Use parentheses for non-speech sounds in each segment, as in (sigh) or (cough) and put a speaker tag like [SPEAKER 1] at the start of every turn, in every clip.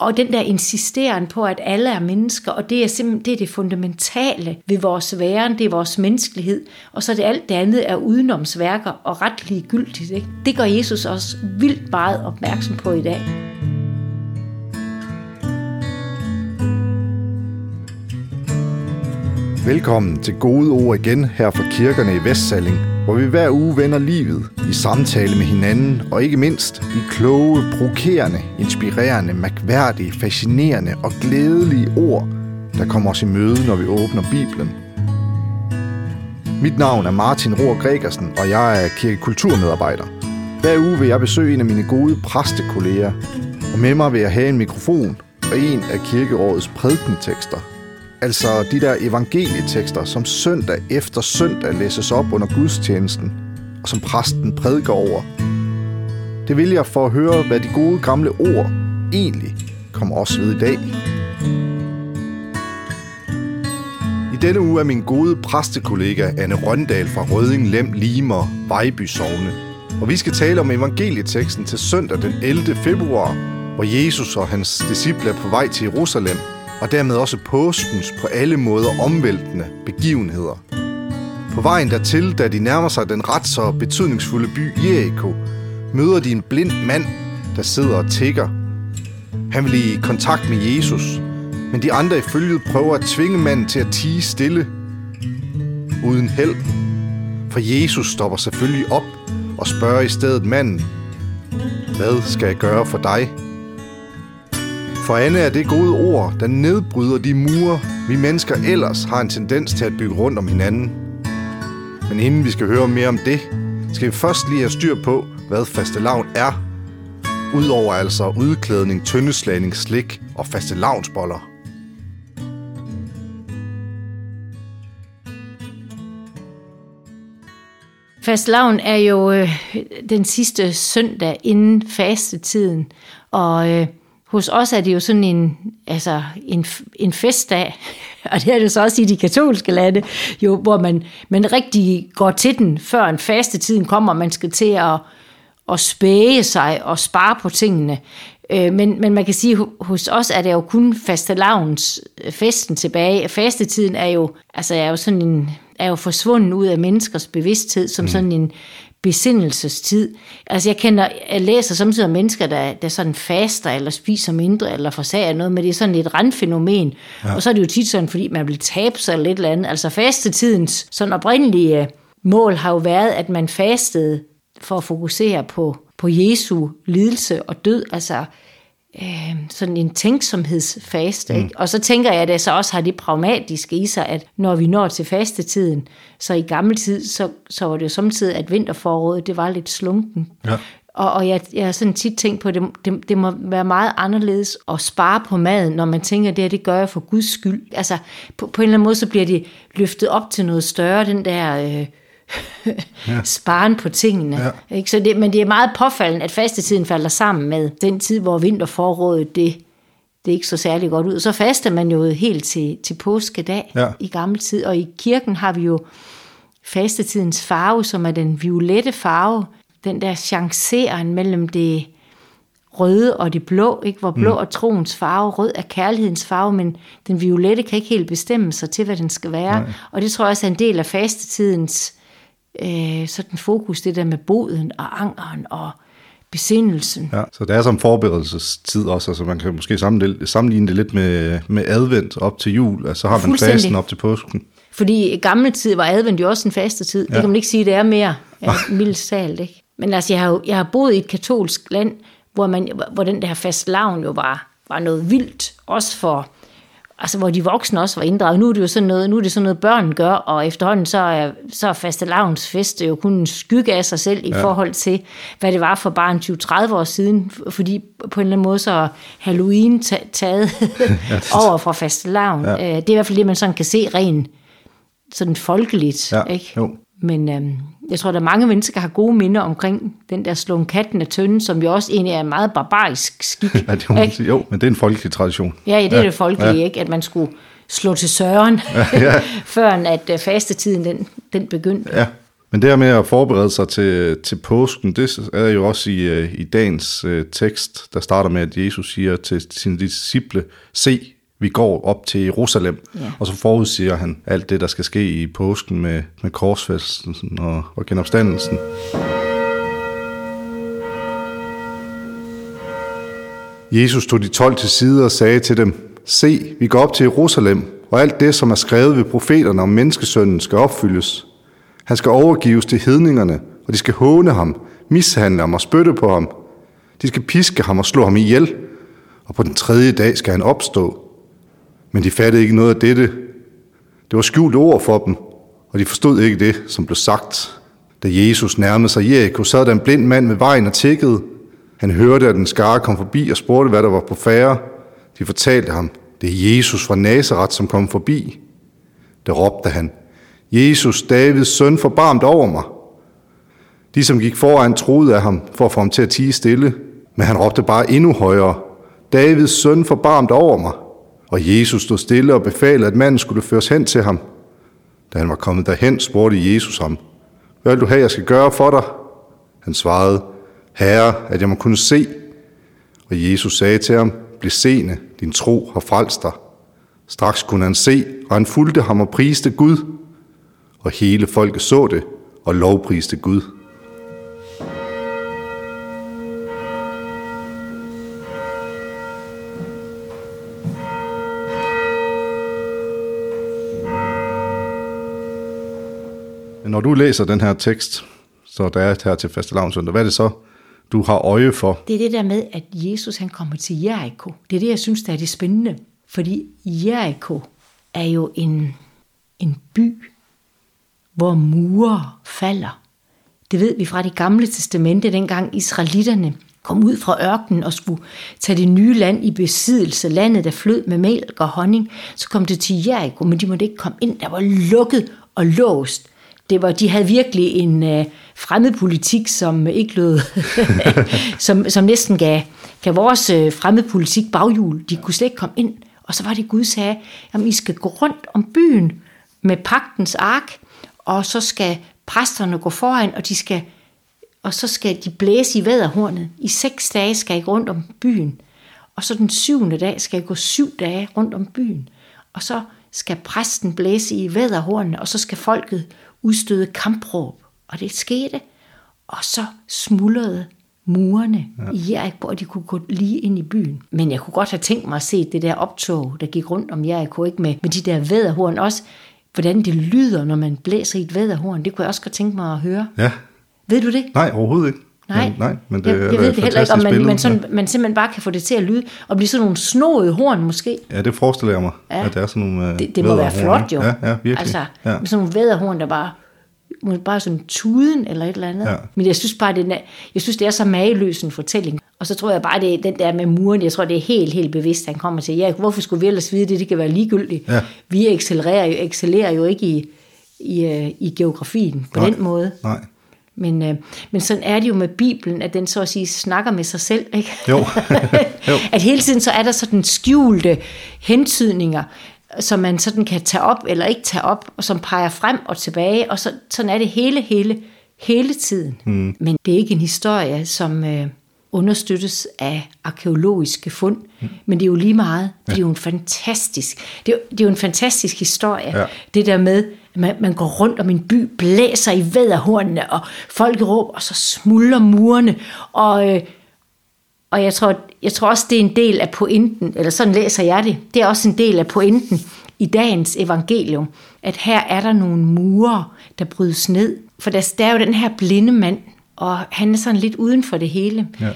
[SPEAKER 1] Og den der insisteren på, at alle er mennesker, og det er simpelthen det, er det fundamentale ved vores væren, det er vores menneskelighed, og så er det alt det andet er udenomsværker og ret ligegyldigt. Ikke? Det gør Jesus også vildt meget opmærksom på i dag.
[SPEAKER 2] Velkommen til Gode Ord igen her fra kirkerne i Vestsalling, hvor vi hver uge vender livet i samtale med hinanden, og ikke mindst i kloge, provokerende, inspirerende, mærkværdige, fascinerende og glædelige ord, der kommer os i møde, når vi åbner Bibelen. Mit navn er Martin Rohr Gregersen, og jeg er kirkekulturmedarbejder. Hver uge vil jeg besøge en af mine gode præstekolleger, og med mig vil jeg have en mikrofon og en af kirkeårets prædikentekster – Altså de der evangelietekster, som søndag efter søndag læses op under gudstjenesten, og som præsten prædiker over. Det vil jeg for at høre, hvad de gode gamle ord egentlig kommer os ved i dag. I denne uge er min gode præstekollega Anne Røndal fra Røding, Lem, Limer, Vejby Sovne. Og vi skal tale om evangelieteksten til søndag den 11. februar, hvor Jesus og hans disciple er på vej til Jerusalem – og dermed også påskens på alle måder omvæltende begivenheder. På vejen dertil, da de nærmer sig den ret så betydningsfulde by Jericho, møder de en blind mand, der sidder og tigger. Han vil i kontakt med Jesus, men de andre i følget prøver at tvinge manden til at tige stille. Uden held. For Jesus stopper selvfølgelig op og spørger i stedet manden, Hvad skal jeg gøre for dig? For Anne er det gode ord, der nedbryder de mure, vi mennesker ellers har en tendens til at bygge rundt om hinanden. Men inden vi skal høre mere om det, skal vi først lige have styr på, hvad fastelavn er. Udover altså udklædning, tyndeslagning, slik og fastelavnsboller.
[SPEAKER 1] Fastelavn er jo øh, den sidste søndag inden fastetiden, og øh, hos os er det jo sådan en, altså en, en festdag, (laughs) og det er det så også i de katolske lande, jo, hvor man, man rigtig går til den, før en fastetiden kommer, man skal til at, at spæge sig og spare på tingene. Øh, men, men man kan sige, hos os er det jo kun fastelavns festen tilbage. Fastetiden er jo, altså er jo sådan en, er jo forsvundet ud af menneskers bevidsthed som mm. sådan en besindelsestid. Altså jeg kender, jeg læser samtidig mennesker, der, der sådan faster, eller spiser mindre, eller forsager noget, men det er sådan et randfænomen. Ja. Og så er det jo tit sådan, fordi man vil tabe sig eller et eller andet. Altså fastetidens sådan oprindelige mål har jo været, at man fastede for at fokusere på, på Jesu lidelse og død. Altså øh, sådan en tænksomhedsfaste. Mm. Ikke? Og så tænker jeg, at det så også har det pragmatiske i sig, at når vi når til fastetiden, så i gammel tid, så, så var det jo samtidig, at vinterforåret, det var lidt slunken. Ja. Og, og jeg, jeg har sådan tit tænkt på, at det, det, det må være meget anderledes at spare på maden, når man tænker, at det her, det gør jeg for Guds skyld. Altså, på, på en eller anden måde, så bliver det løftet op til noget større, den der... Øh, ja. (laughs) sparen på tingene. Ja. Ikke? Så det, men det er meget påfaldende, at fastetiden falder sammen med den tid, hvor vinterforrådet, det, det er ikke så særlig godt ud. Så faster man jo helt til, til påskedag ja. i gammel tid, og i kirken har vi jo fastetidens farve, som er den violette farve, den der chanceren mellem det røde og det blå, ikke? hvor blå mm. er troens farve, rød er kærlighedens farve, men den violette kan ikke helt bestemme sig til, hvad den skal være. Nej. Og det tror jeg også er en del af fastetidens øh, sådan fokus, det der med boden og angeren og besindelsen.
[SPEAKER 2] Ja, så det er som forberedelsestid også, altså man kan måske sammenligne det lidt med, med advent op til jul, altså så har man fasten op til påsken.
[SPEAKER 1] Fordi i gamle tid var advent jo også en faste tid. Ja. Det kan man ikke sige, det er mere (laughs) mildt salt, ikke? Men altså, jeg har, jo, jeg har boet i et katolsk land, hvor, man, hvor den der fast lavn jo var, var noget vildt, også for altså hvor de voksne også var inddraget. Nu er det jo sådan noget, nu er det sådan noget børn gør, og efterhånden så er, så er fastelavnsfest jo kun en skygge af sig selv i ja. forhold til, hvad det var for bare en 20-30 år siden, fordi på en eller anden måde så er Halloween taget (laughs) over fra fastelavn. Ja. Øh, det er i hvert fald det, man sådan kan se rent sådan folkeligt. Ja. Ikke? Jo. Men øhm, jeg tror, der er mange mennesker, der har gode minder omkring den der slå katten af tønden, som jo også egentlig er en meget barbarisk skik. (laughs)
[SPEAKER 2] ja, det må sige. Jo, men det er en folkelig tradition.
[SPEAKER 1] Ja, ja det er ja. det folkelige, ja. ikke? At man skulle slå til søren, ja, ja. (laughs) før at øh, fastetiden den, den begyndte.
[SPEAKER 2] Ja. Men det her med at forberede sig til, til påsken, det er jo også i, øh, i dagens uh, tekst, der starter med, at Jesus siger til sine disciple, se, vi går op til Jerusalem, ja. og så forudsiger han alt det, der skal ske i påsken med, med korsfæstelsen og, og genopstandelsen. Jesus tog de tolv til side og sagde til dem, Se, vi går op til Jerusalem, og alt det, som er skrevet ved profeterne om menneskesønnen, skal opfyldes. Han skal overgives til hedningerne, og de skal håne ham, mishandle ham og spytte på ham. De skal piske ham og slå ham ihjel, og på den tredje dag skal han opstå. Men de fattede ikke noget af dette. Det var skjult ord for dem, og de forstod ikke det, som blev sagt. Da Jesus nærmede sig Jericho, sad der en blind mand ved vejen og tækkede. Han hørte, at den skare kom forbi og spurgte, hvad der var på færre. De fortalte ham, det er Jesus fra Nazareth, som kom forbi. Der råbte han, Jesus, Davids søn, forbarmt over mig. De, som gik foran, troede af ham for at få ham til at tige stille, men han råbte bare endnu højere, Davids søn, forbarmt over mig. Og Jesus stod stille og befalede, at manden skulle føres hen til ham. Da han var kommet derhen, spurgte Jesus ham, hvad vil du have, jeg skal gøre for dig? Han svarede, Herre, at jeg må kunne se. Og Jesus sagde til ham, bliv seende, din tro har frelst dig. Straks kunne han se, og han fulgte ham og priste Gud. Og hele folket så det og lovpriste Gud. Når du læser den her tekst, så der er her til fastelavnsøndag, hvad er det så, du har øje for?
[SPEAKER 1] Det er det der med, at Jesus han kommer til Jericho. Det er det, jeg synes, der er det spændende. Fordi Jericho er jo en, en by, hvor murer falder. Det ved vi fra det gamle testamente, dengang israelitterne kom ud fra ørkenen og skulle tage det nye land i besiddelse, landet der flød med mælk og honning, så kom det til Jericho, men de måtte ikke komme ind, der var lukket og låst. Det var, de havde virkelig en øh, fremmed politik, som ikke lød, (laughs) som, som næsten gav, gav vores øh, fremmed politik baghjul. De kunne slet ikke komme ind. Og så var det Gud sagde, at I skal gå rundt om byen med pagtens ark, og så skal præsterne gå foran, og de skal og så skal de blæse i væderhornet. I seks dage skal I gå rundt om byen. Og så den syvende dag skal I gå syv dage rundt om byen. Og så skal præsten blæse i væderhornene, og så skal folket udstøde kampråb. Og det skete, og så smuldrede murene ja. i Jericho, og de kunne gå lige ind i byen. Men jeg kunne godt have tænkt mig at se det der optog, der gik rundt om Jericho, ikke med, med de der væderhorn også, hvordan det lyder, når man blæser i et væderhorn. Det kunne jeg også godt tænke mig at høre.
[SPEAKER 2] Ja.
[SPEAKER 1] Ved du det?
[SPEAKER 2] Nej, overhovedet ikke.
[SPEAKER 1] Nej,
[SPEAKER 2] men, nej men det
[SPEAKER 1] jeg, jeg ved det heller ikke, om man, man, sådan, ja. man simpelthen bare kan få det til at lyde, og blive sådan nogle snodede horn måske.
[SPEAKER 2] Ja, det forestiller jeg mig, ja. at det er sådan nogle
[SPEAKER 1] Det, det må være flot jo.
[SPEAKER 2] Ja, ja virkelig.
[SPEAKER 1] Altså,
[SPEAKER 2] ja.
[SPEAKER 1] sådan nogle væderhorn, der bare bare sådan tuden eller et eller andet. Ja. Men jeg synes bare, det er, jeg synes, det er så mageløs en fortælling. Og så tror jeg bare, det er den der med muren, jeg tror, det er helt, helt bevidst, han kommer til. Ja, hvorfor skulle vi ellers vide det? Det kan være ligegyldigt. Ja. Vi excellerer jo, excellerer jo ikke i, i, øh, i geografien på
[SPEAKER 2] Nej.
[SPEAKER 1] den måde.
[SPEAKER 2] Nej.
[SPEAKER 1] Men, øh, men sådan er det jo med Bibelen, at den så at sige snakker med sig selv. Ikke?
[SPEAKER 2] Jo. (laughs)
[SPEAKER 1] jo. at hele tiden så er der sådan skjulte hentydninger, som man sådan kan tage op eller ikke tage op, og som peger frem og tilbage, og så, sådan er det hele, hele, hele tiden. Mm. Men det er ikke en historie, som øh, understøttes af arkeologiske fund, mm. men det er jo lige meget. Det er jo en fantastisk, det er, det er jo en fantastisk historie. Ja. Det der med, man, man går rundt om en by, blæser i væderhornene, og folk råber, og så smuldrer murene, og... Øh, og jeg tror, jeg tror også, det er en del af pointen, eller sådan læser jeg det, det er også en del af pointen i dagens evangelium, at her er der nogle mure, der brydes ned. For der, der er jo den her blinde mand, og han er sådan lidt uden for det hele. Ja.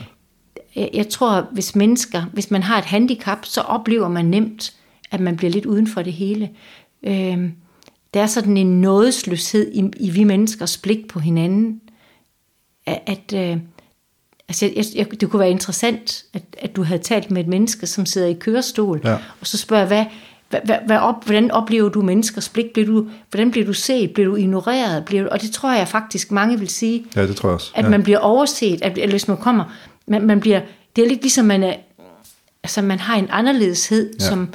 [SPEAKER 1] Jeg, jeg tror, hvis mennesker, hvis man har et handicap, så oplever man nemt, at man bliver lidt uden for det hele. Øh, der er sådan en nådesløshed i, i vi menneskers blik på hinanden, at, at øh, Altså, jeg, jeg, det kunne være interessant, at, at du havde talt med et menneske, som sidder i kørestol, ja. og så spørger, hvad, hvad, hvad, hvad op, hvordan oplever du menneskers blik? Bliver du, hvordan bliver du set? Bliver du ignoreret? Bliver du, og det tror jeg faktisk, mange vil sige.
[SPEAKER 2] Ja, det tror jeg også.
[SPEAKER 1] At man bliver overset, at, at hvis man kommer, man, man bliver, det er lidt ligesom, man, er, altså, man har en anderledeshed, ja. som,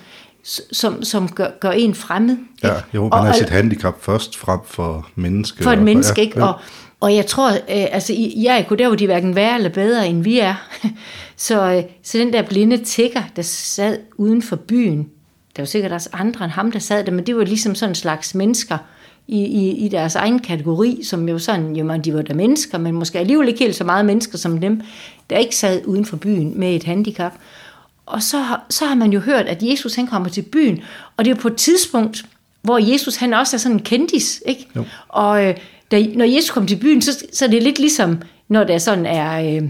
[SPEAKER 1] som, som gør, gør en fremmed.
[SPEAKER 2] Ja, jo, man
[SPEAKER 1] Og-
[SPEAKER 2] har sit handicap først frem for menneske.
[SPEAKER 1] for et menneske,
[SPEAKER 2] ja,
[SPEAKER 1] ikke? Og, og jeg tror, øh, altså i Jericho, der var de hverken værre eller bedre, end vi er. (laughs) så, øh, så den der blinde tigger, der sad uden for byen, der var sikkert også andre end ham, der sad der, men det var ligesom sådan en slags mennesker i, i, i deres egen kategori, som jo sådan, jo, man, de var der mennesker, men måske alligevel ikke helt så meget mennesker som dem, der ikke sad uden for byen med et handicap. Og så, har- så har man jo hørt, at Jesus han kommer til byen, og det er jo på et tidspunkt, hvor Jesus han også er sådan en kendis, ikke?
[SPEAKER 2] Jo.
[SPEAKER 1] Og øh, da, når Jesus kom til byen, så, så er det lidt ligesom, når der sådan er øh,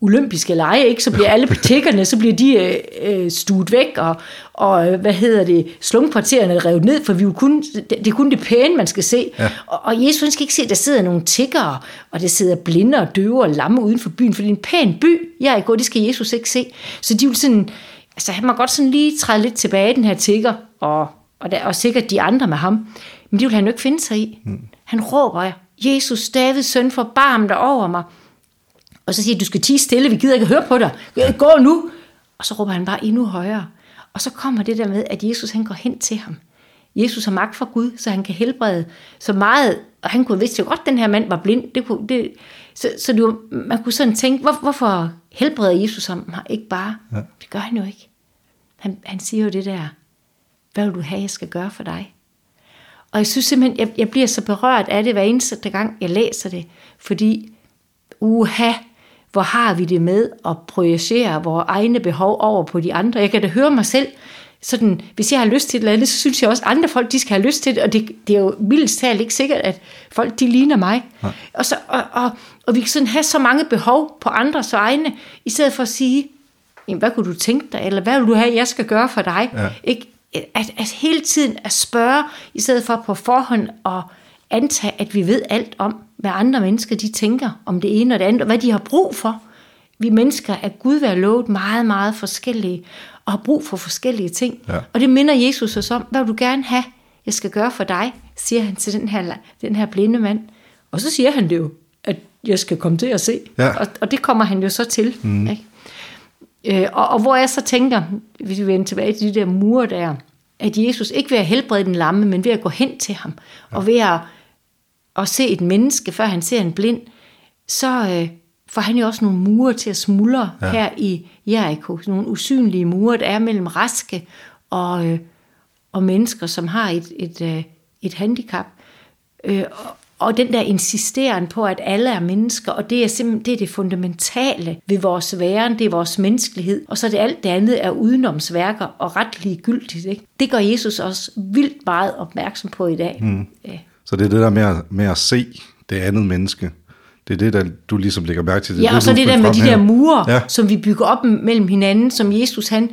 [SPEAKER 1] olympiske lege, ikke? så bliver (laughs) alle butikkerne, så bliver de øh, øh, stuet væk, og, og øh, hvad hedder det, slumkvartererne revet ned, for vi jo kun, det, det er kun det pæne, man skal se.
[SPEAKER 2] Ja.
[SPEAKER 1] Og, og Jesus han skal ikke se, at der sidder nogle tiggere, og der sidder blinde og døve og lamme uden for byen, for det er en pæn by, jeg er gået, det skal Jesus ikke se. Så de vil sådan, altså han må godt sådan lige træde lidt tilbage, den her tigger, og, og, der, og sikkert de andre med ham. Men det vil han jo ikke finde sig i. Mm. Han råber, Jesus, Davids søn, forbarm dig over mig. Og så siger jeg, du skal tige stille, vi gider ikke høre på dig. Gå nu. Og så råber han bare endnu højere. Og så kommer det der med, at Jesus han går hen til ham. Jesus har magt fra Gud, så han kan helbrede så meget. Og han kunne vidste jo godt, at den her mand var blind. Det kunne, det, så så det var, man kunne sådan tænke, hvor, hvorfor helbreder Jesus ham ikke bare? Ja. Det gør han jo ikke. Han, han siger jo det der, hvad vil du have, jeg skal gøre for dig? Og jeg synes simpelthen, jeg, jeg bliver så berørt af det hver eneste gang, jeg læser det. Fordi, uha, hvor har vi det med at projicere vores egne behov over på de andre. Jeg kan da høre mig selv, sådan, hvis jeg har lyst til et eller andet, så synes jeg også, at andre folk de skal have lyst til det, og det, det er jo mildest talt ikke sikkert, at folk de ligner mig. Ja. Og, så, og, og, og vi kan sådan have så mange behov på andres vegne, i stedet for at sige, "Jamen, hvad kunne du tænke dig, eller hvad vil du have, jeg skal gøre for dig?
[SPEAKER 2] Ja.
[SPEAKER 1] Ikke? At, at hele tiden at spørge, i stedet for på forhånd at antage, at vi ved alt om, hvad andre mennesker de tænker om det ene og det andet, og hvad de har brug for. Vi mennesker er Gud være lovet meget, meget forskellige, og har brug for forskellige ting.
[SPEAKER 2] Ja.
[SPEAKER 1] Og det minder Jesus os om, hvad vil du gerne have, jeg skal gøre for dig, siger han til den her, den her blinde mand. Og så siger han det jo, at jeg skal komme til at se.
[SPEAKER 2] Ja.
[SPEAKER 1] Og, og det kommer han jo så til. Mm. Ikke? Øh, og, og hvor jeg så tænker, hvis vi vender tilbage til de der mure der, at Jesus ikke ved at helbrede den lamme, men ved at gå hen til ham, ja. og ved at, at se et menneske, før han ser en blind, så øh, får han jo også nogle mure til at smuldre ja. her i Jericho. Nogle usynlige mure, der er mellem raske og, øh, og mennesker, som har et, et, øh, et handicap. Øh, og, og den der insisteren på, at alle er mennesker, og det er simpelthen det, er det fundamentale ved vores væren, det er vores menneskelighed, og så er det alt det andet er udenomsværker og ret ligegyldigt. Ikke? Det gør Jesus også vildt meget opmærksom på i dag. Mm. Ja.
[SPEAKER 2] Så det er det der med at, med at se det andet menneske. Det er det, der du ligesom lægger mærke til. Det
[SPEAKER 1] Ja, og så det der med de
[SPEAKER 2] her.
[SPEAKER 1] der mure,
[SPEAKER 2] Ja.
[SPEAKER 1] som vi bygger op mellem hinanden, som Jesus han,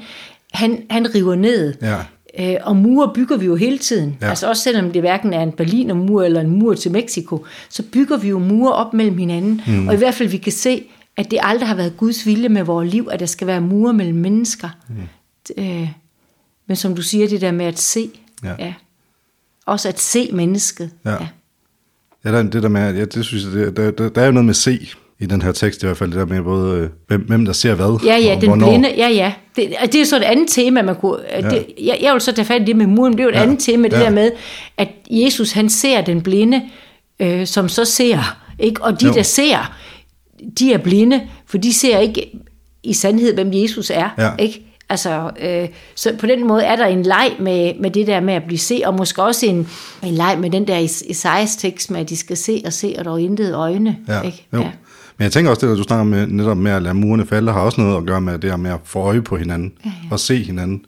[SPEAKER 1] han, han river ned.
[SPEAKER 2] Ja.
[SPEAKER 1] Øh, og mure bygger vi jo hele tiden.
[SPEAKER 2] Ja.
[SPEAKER 1] Altså også selvom det hverken er en Berlinermur eller en mur til Mexico, så bygger vi jo mure op mellem hinanden. Mm. Og i hvert fald vi kan se, at det aldrig har været Guds vilje med vores liv, at der skal være mure mellem mennesker. Mm. Øh, men som du siger, det der med at se.
[SPEAKER 2] Ja.
[SPEAKER 1] ja. Også at se mennesket.
[SPEAKER 2] Ja. Ja, der, er det der med, ja, det synes jeg, det, der, der, der er jo noget med se i den her tekst i hvert fald, det der med både, øh, hvem, hvem der ser hvad,
[SPEAKER 1] Ja, ja,
[SPEAKER 2] og
[SPEAKER 1] den
[SPEAKER 2] hvornår.
[SPEAKER 1] blinde, ja, ja. Det, og det er så et andet tema, man kunne... Ja. Det, jeg, jeg vil så tage fat i det med muren, det er jo et
[SPEAKER 2] Ja.
[SPEAKER 1] ja. andet tema, det
[SPEAKER 2] Ja.
[SPEAKER 1] ja. der med, at Jesus, han ser den blinde, øh, som så ser, ikke? Og de,
[SPEAKER 2] Jo.
[SPEAKER 1] jo. der ser, de er blinde, for de ser ikke i sandhed, hvem Jesus er,
[SPEAKER 2] Ja.
[SPEAKER 1] ikke? Altså, øh, så på den måde er der en leg med, med det der med at blive se, og måske også en, en leg med den der Isaias tekst med, at de skal se og se, og der er intet øjne.
[SPEAKER 2] Ja,
[SPEAKER 1] ikke?
[SPEAKER 2] jo. Men jeg tænker også, det du snakker med, netop med at lade murene falde, har også noget at gøre med det her med at få øje på hinanden, ja, ja. og se hinanden.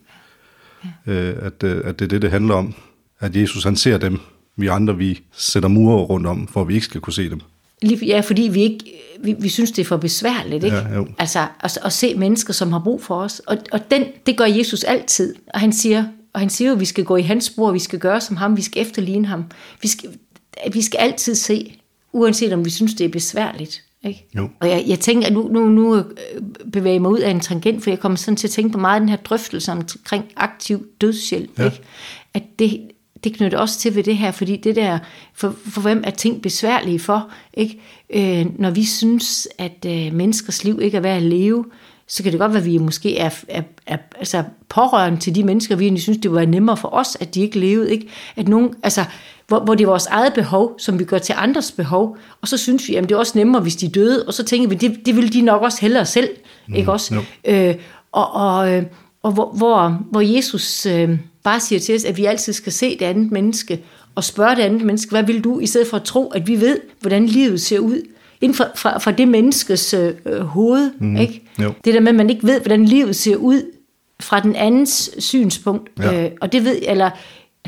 [SPEAKER 2] Ja. Øh, at, øh, at det er det, det handler om. At Jesus, han ser dem. Vi andre, vi sætter mure rundt om, for at vi ikke skal kunne se dem.
[SPEAKER 1] Ja, fordi vi ikke vi, vi synes, det er for besværligt, ikke?
[SPEAKER 2] Ja, jo.
[SPEAKER 1] altså at, at se mennesker, som har brug for os. Og, og den, det gør Jesus altid. Og han siger, og han siger jo, at vi skal gå i hans spor, vi skal gøre som ham, vi skal efterligne ham. Vi skal, vi skal altid se, uanset om vi synes, det er besværligt. Ikke?
[SPEAKER 2] Jo.
[SPEAKER 1] Og jeg, jeg tænker, at nu, nu, nu øh, bevæger jeg mig ud af en tangent, for jeg kommer sådan til at tænke på meget af den her drøftelse omkring aktiv dødshjælp.
[SPEAKER 2] Ja.
[SPEAKER 1] Ikke? At det, det knytter også til ved det her, fordi det der, for, for hvem er ting besværlige for, ikke? Øh, når vi synes, at øh, menneskers liv ikke er værd at leve, så kan det godt være, at vi måske er, er, er altså pårørende til de mennesker, vi egentlig synes, det var nemmere for os, at de ikke levede. Ikke? At nogen, altså, hvor, hvor det er vores eget behov, som vi gør til andres behov, og så synes vi, at det er også nemmere, hvis de døde, og så tænker vi, det, det vil de nok også hellere selv. Mm, ikke også? No. Øh, og og, øh, og hvor, hvor, hvor Jesus øh, bare siger til os, at vi altid skal se det andet menneske, og spørge det andet menneske, hvad vil du, i stedet for at tro, at vi ved, hvordan livet ser ud, inden for, fra, fra det menneskes øh, hoved. Mm, ikke? Jo. Det der med, at man ikke ved, hvordan livet ser ud fra den andens synspunkt. Ja. Øh, og det ved, eller,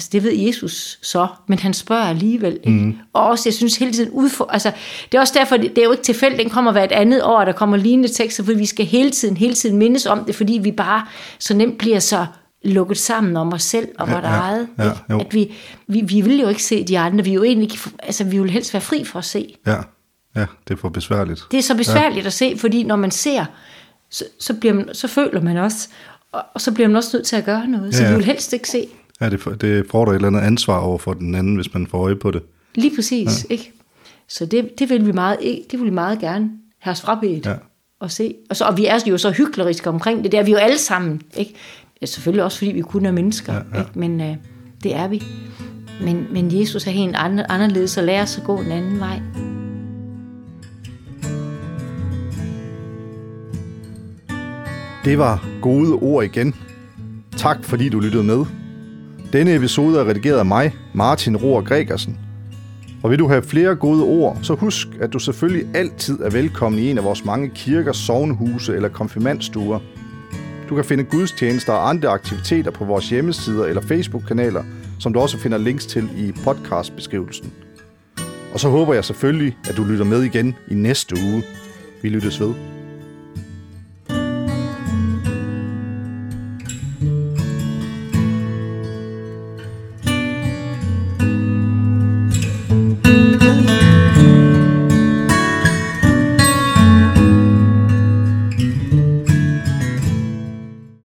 [SPEAKER 1] altså det ved Jesus så, men han spørger alligevel. Ikke? Mm. Og også, jeg synes hele tiden udfor, altså, det er også derfor, det, det er jo ikke tilfældigt, den kommer hver et andet år, der kommer lignende tekster, for vi skal hele tiden, hele tiden mindes om det, fordi vi bare så nemt bliver så lukket sammen om os selv og ja, vores ja, eget. Ja, at vi, vi, vi vil jo ikke se de andre, vi er jo egentlig ikke, altså vi vil helst være fri for at se.
[SPEAKER 2] Ja, ja det er for besværligt.
[SPEAKER 1] Det er så besværligt ja. at se, fordi når man ser, så, så, bliver man, så føler man også, og, og så bliver man også nødt til at gøre noget, så ja, ja. vi vil helst ikke se.
[SPEAKER 2] Ja, det, det fordrer et eller andet ansvar over for den anden, hvis man får øje på det.
[SPEAKER 1] Lige præcis, ja. ikke? Så det, det, vil vi meget, det vil vi meget gerne have os frabedt ja. og se. Og, så, og vi er jo så hykleriske omkring det, det er vi jo alle sammen, ikke? Ja, selvfølgelig også fordi vi kun er mennesker, ja, ja. Ikke? men øh, det er vi. Men, men Jesus er helt anderledes og lærer os at gå en anden vej.
[SPEAKER 2] Det var gode ord igen. Tak fordi du lyttede med. Denne episode er redigeret af mig, Martin Rohr Gregersen. Og vil du have flere gode ord, så husk, at du selvfølgelig altid er velkommen i en af vores mange kirker, sovnhuse eller konfirmandstuer – du kan finde gudstjenester og andre aktiviteter på vores hjemmesider eller Facebook-kanaler, som du også finder links til i podcastbeskrivelsen. Og så håber jeg selvfølgelig, at du lytter med igen i næste uge. Vi lyttes ved.